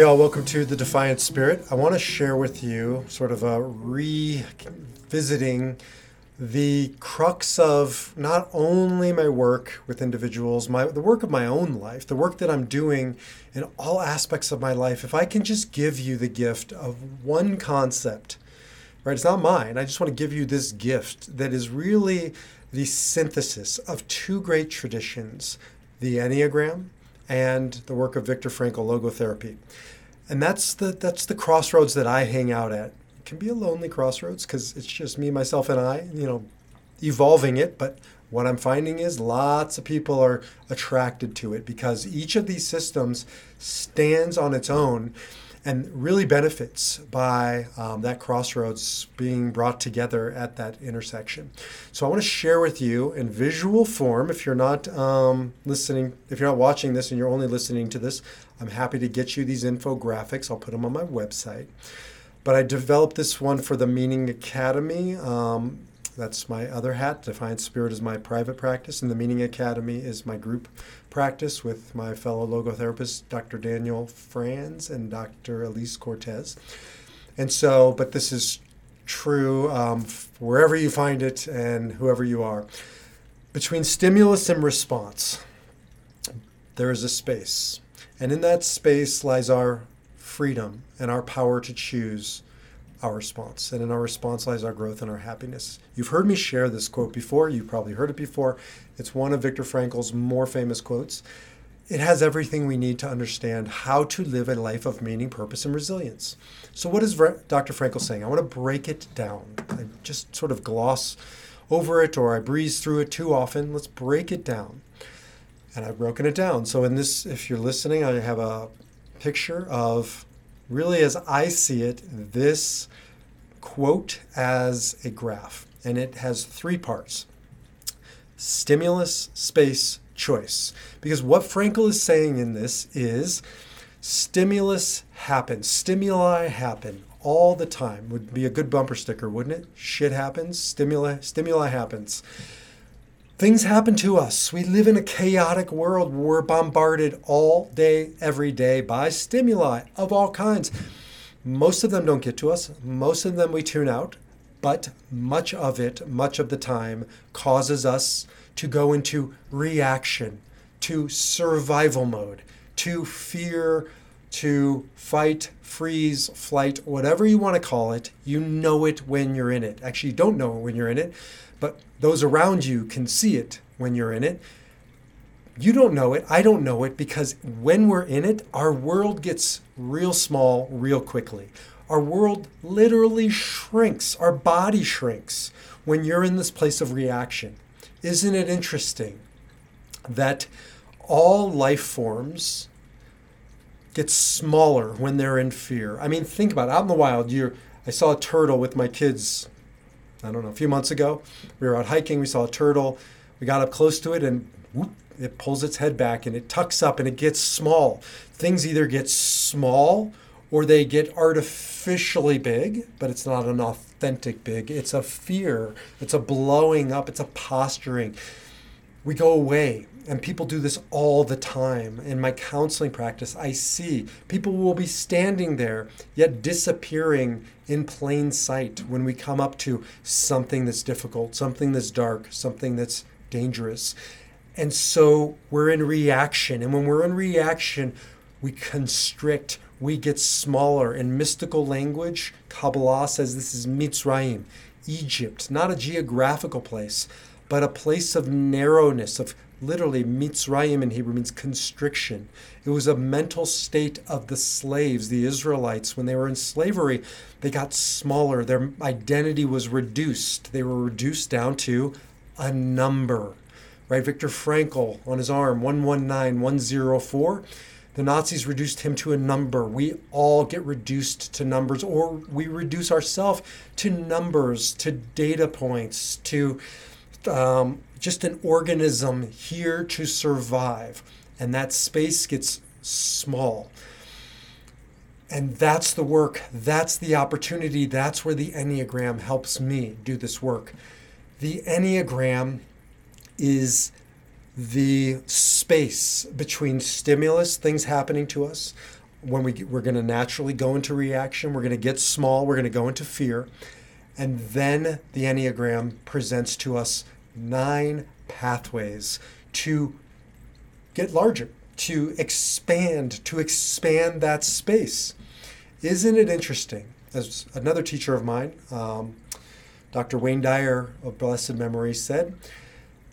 Hey, all, welcome to the Defiant Spirit. I want to share with you sort of a revisiting the crux of not only my work with individuals, my the work of my own life, the work that I'm doing in all aspects of my life. If I can just give you the gift of one concept, right? It's not mine. I just want to give you this gift that is really the synthesis of two great traditions, the Enneagram and the work of Viktor Frankl, logotherapy. And that's the that's the crossroads that I hang out at. It can be a lonely crossroads because it's just me, myself, and I, you know, evolving it. But what I'm finding is lots of people are attracted to it because each of these systems stands on its own and really benefits by um, that crossroads being brought together at that intersection. So I want to share with you in visual form. If you're not um, listening, if you're not watching this and you're only listening to this, I'm happy to get you these infographics. I'll put them on my website. But I developed this one for the Meaning Academy. Um, that's my other hat. Defiant Spirit is my private practice, and the Meaning Academy is my group practice with my fellow logotherapist, Dr. Daniel Franz and Dr. Elise Cortez. And so, but this is true um, wherever you find it and whoever you are. Between stimulus and response, there is a space. And in that space lies our freedom and our power to choose our response. And in our response lies our growth and our happiness. You've heard me share this quote before. You've probably heard it before. It's one of Viktor Frankl's more famous quotes. It has everything we need to understand how to live a life of meaning, purpose, and resilience. So, what is Dr. Frankl saying? I want to break it down. I just sort of gloss over it or I breeze through it too often. Let's break it down. And I've broken it down. So, in this, if you're listening, I have a picture of really, as I see it, this quote as a graph. And it has three parts stimulus, space, choice. Because what Frankl is saying in this is stimulus happens, stimuli happen all the time. Would be a good bumper sticker, wouldn't it? Shit happens, stimuli, stimuli happens. Things happen to us. We live in a chaotic world. We're bombarded all day, every day by stimuli of all kinds. Most of them don't get to us, most of them we tune out, but much of it, much of the time, causes us to go into reaction, to survival mode, to fear, to fight, freeze, flight, whatever you want to call it. You know it when you're in it. Actually, you don't know it when you're in it but those around you can see it when you're in it. You don't know it. I don't know it because when we're in it, our world gets real small real quickly. Our world literally shrinks, our body shrinks when you're in this place of reaction. Isn't it interesting that all life forms get smaller when they're in fear? I mean, think about it. Out in the wild, you I saw a turtle with my kids I don't know, a few months ago. We were out hiking, we saw a turtle. We got up close to it and whoop, it pulls its head back and it tucks up and it gets small. Things either get small or they get artificially big, but it's not an authentic big. It's a fear, it's a blowing up, it's a posturing. We go away. And people do this all the time. In my counseling practice, I see people will be standing there, yet disappearing in plain sight when we come up to something that's difficult, something that's dark, something that's dangerous. And so we're in reaction. And when we're in reaction, we constrict, we get smaller. In mystical language, Kabbalah says this is Mitzrayim, Egypt, not a geographical place, but a place of narrowness, of literally Mitzrayim in Hebrew means constriction. It was a mental state of the slaves, the Israelites, when they were in slavery. They got smaller. Their identity was reduced. They were reduced down to a number. Right? Viktor Frankl on his arm, 119104. The Nazis reduced him to a number. We all get reduced to numbers, or we reduce ourselves to numbers, to data points, to um, just an organism here to survive. And that space gets small. And that's the work, that's the opportunity, that's where the Enneagram helps me do this work. The Enneagram is the space between stimulus, things happening to us, when we, we're going to naturally go into reaction, we're going to get small, we're going to go into fear. And then the Enneagram presents to us nine pathways to get larger, to expand, to expand that space. Isn't it interesting? As another teacher of mine, um, Dr. Wayne Dyer of blessed memory, said,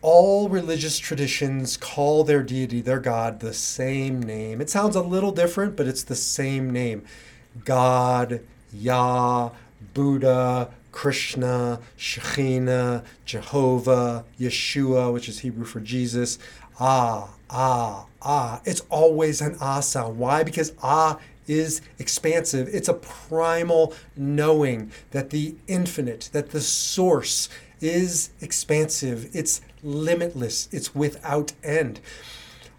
all religious traditions call their deity, their God, the same name. It sounds a little different, but it's the same name God, Yah, Buddha, Krishna, Shekhinah, Jehovah, Yeshua, which is Hebrew for Jesus. Ah, ah, ah. It's always an ah sound. Why? Because ah is expansive. It's a primal knowing that the infinite, that the source is expansive. It's limitless. It's without end.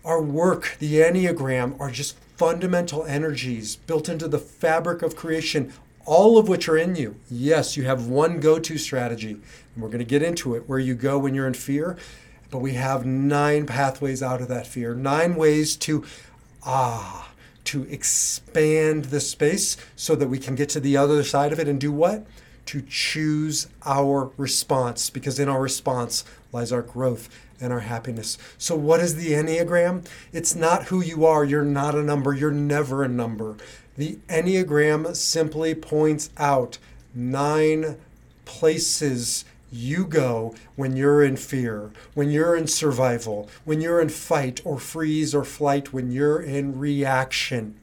Our work, the Enneagram, are just fundamental energies built into the fabric of creation all of which are in you. Yes, you have one go to strategy, and we're going to get into it where you go when you're in fear, but we have nine pathways out of that fear, nine ways to, ah, to expand the space so that we can get to the other side of it and do what? To choose our response, because in our response lies our growth and our happiness. So, what is the Enneagram? It's not who you are. You're not a number. You're never a number. The Enneagram simply points out nine places you go when you're in fear, when you're in survival, when you're in fight or freeze or flight, when you're in reaction.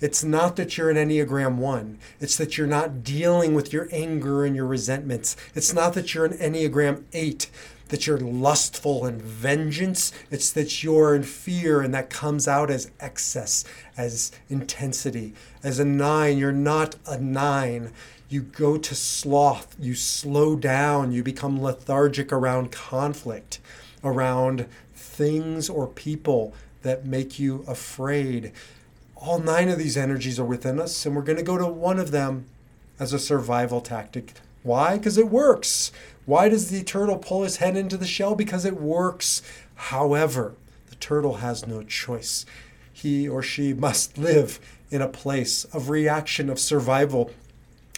It's not that you're an Enneagram 1. It's that you're not dealing with your anger and your resentments. It's not that you're an Enneagram 8 that you're lustful and vengeance. It's that you're in fear and that comes out as excess, as intensity. As a nine, you're not a nine. You go to sloth, you slow down, you become lethargic around conflict, around things or people that make you afraid. All nine of these energies are within us, and we're going to go to one of them as a survival tactic. Why? Because it works. Why does the turtle pull his head into the shell? Because it works. However, the turtle has no choice. He or she must live in a place of reaction, of survival.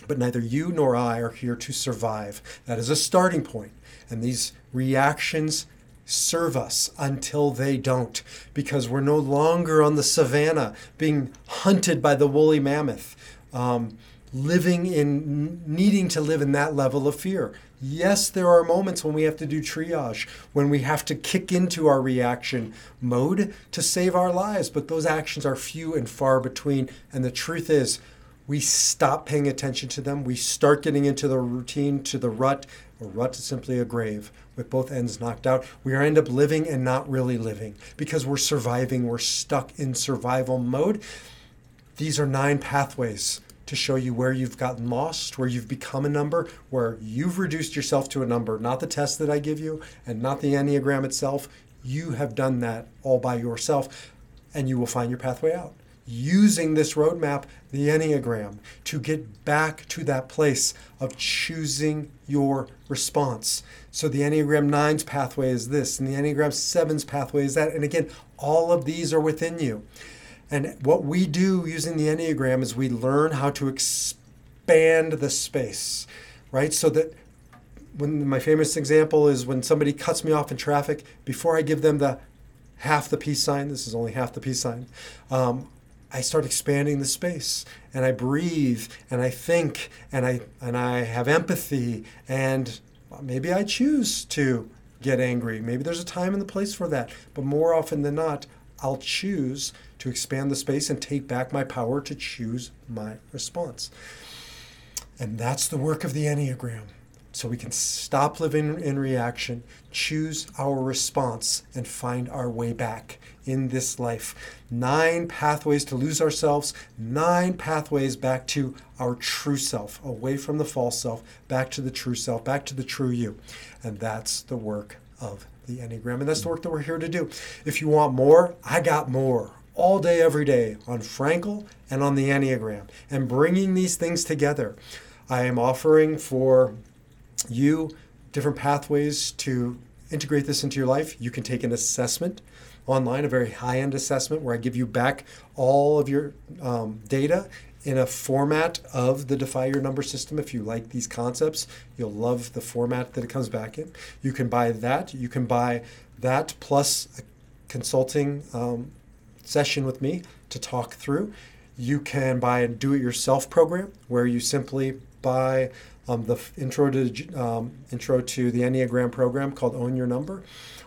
But neither you nor I are here to survive. That is a starting point. And these reactions serve us until they don't, because we're no longer on the savannah being hunted by the woolly mammoth. Um, living in needing to live in that level of fear. Yes, there are moments when we have to do triage, when we have to kick into our reaction mode to save our lives, but those actions are few and far between. And the truth is, we stop paying attention to them. We start getting into the routine, to the rut. A rut is simply a grave with both ends knocked out. We end up living and not really living because we're surviving. We're stuck in survival mode. These are nine pathways to show you where you've gotten lost, where you've become a number, where you've reduced yourself to a number, not the test that I give you and not the Enneagram itself. You have done that all by yourself, and you will find your pathway out. Using this roadmap, the Enneagram, to get back to that place of choosing your response. So the Enneagram 9's pathway is this, and the Enneagram 7's pathway is that. And again, all of these are within you. And what we do using the Enneagram is we learn how to expand the space, right? So that when my famous example is when somebody cuts me off in traffic, before I give them the half the peace sign, this is only half the peace sign, um, I start expanding the space and I breathe and I think and I and I have empathy and maybe I choose to get angry. Maybe there's a time and the place for that. But more often than not, I'll choose to expand the space and take back my power to choose my response. And that's the work of the Enneagram. So we can stop living in reaction, choose our response, and find our way back in this life. Nine pathways to lose ourselves, nine pathways back to our true self, away from the false self, back to the true self, back to the true you. And that's the work of the Enneagram. And that's the work that we're here to do. If you want more, I got more all day, every day on Frankl and on the Enneagram and bringing these things together. I am offering for you different pathways to integrate this into your life. You can take an assessment online, a very high end assessment where I give you back all of your um, data in a format of the Defy Your Number system. If you like these concepts, you'll love the format that it comes back in. You can buy that. You can buy that plus a consulting um, session with me to talk through. You can buy a do it yourself program where you simply buy um, the intro to um, intro to the Enneagram program called Own Your Number.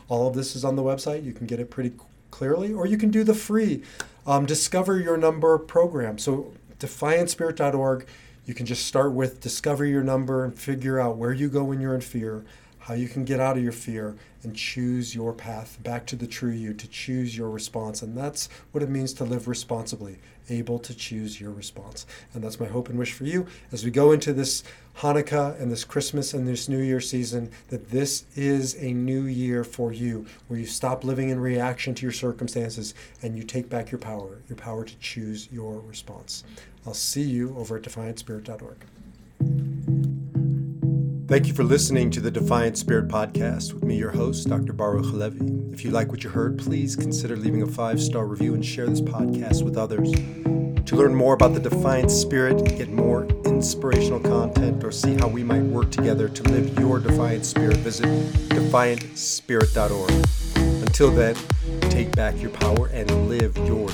All of this is on the website. You can get it pretty clearly, or you can do the free um, Discover Your Number program. So defiantspirit.org. You can just start with discover your number and figure out where you go when you're in fear, how you can get out of your fear and choose your path back to the true you, to choose your response. And that's what it means to live responsibly, able to choose your response. And that's my hope and wish for you as we go into this Hanukkah and this Christmas and this New Year season, that this is a new year for you, where you stop living in reaction to your circumstances and you take back your power, your power to choose your response. I'll see you over at defiantspirit.org. Thank you for listening to the Defiant Spirit podcast with me, your host, Dr. Baruch Levy. If you like what you heard, please consider leaving a five star review and share this podcast with others. To learn more about the Defiant Spirit, get more inspirational content, or see how we might work together to live your Defiant Spirit, visit defiantspirit.org. Until then, take back your power and live your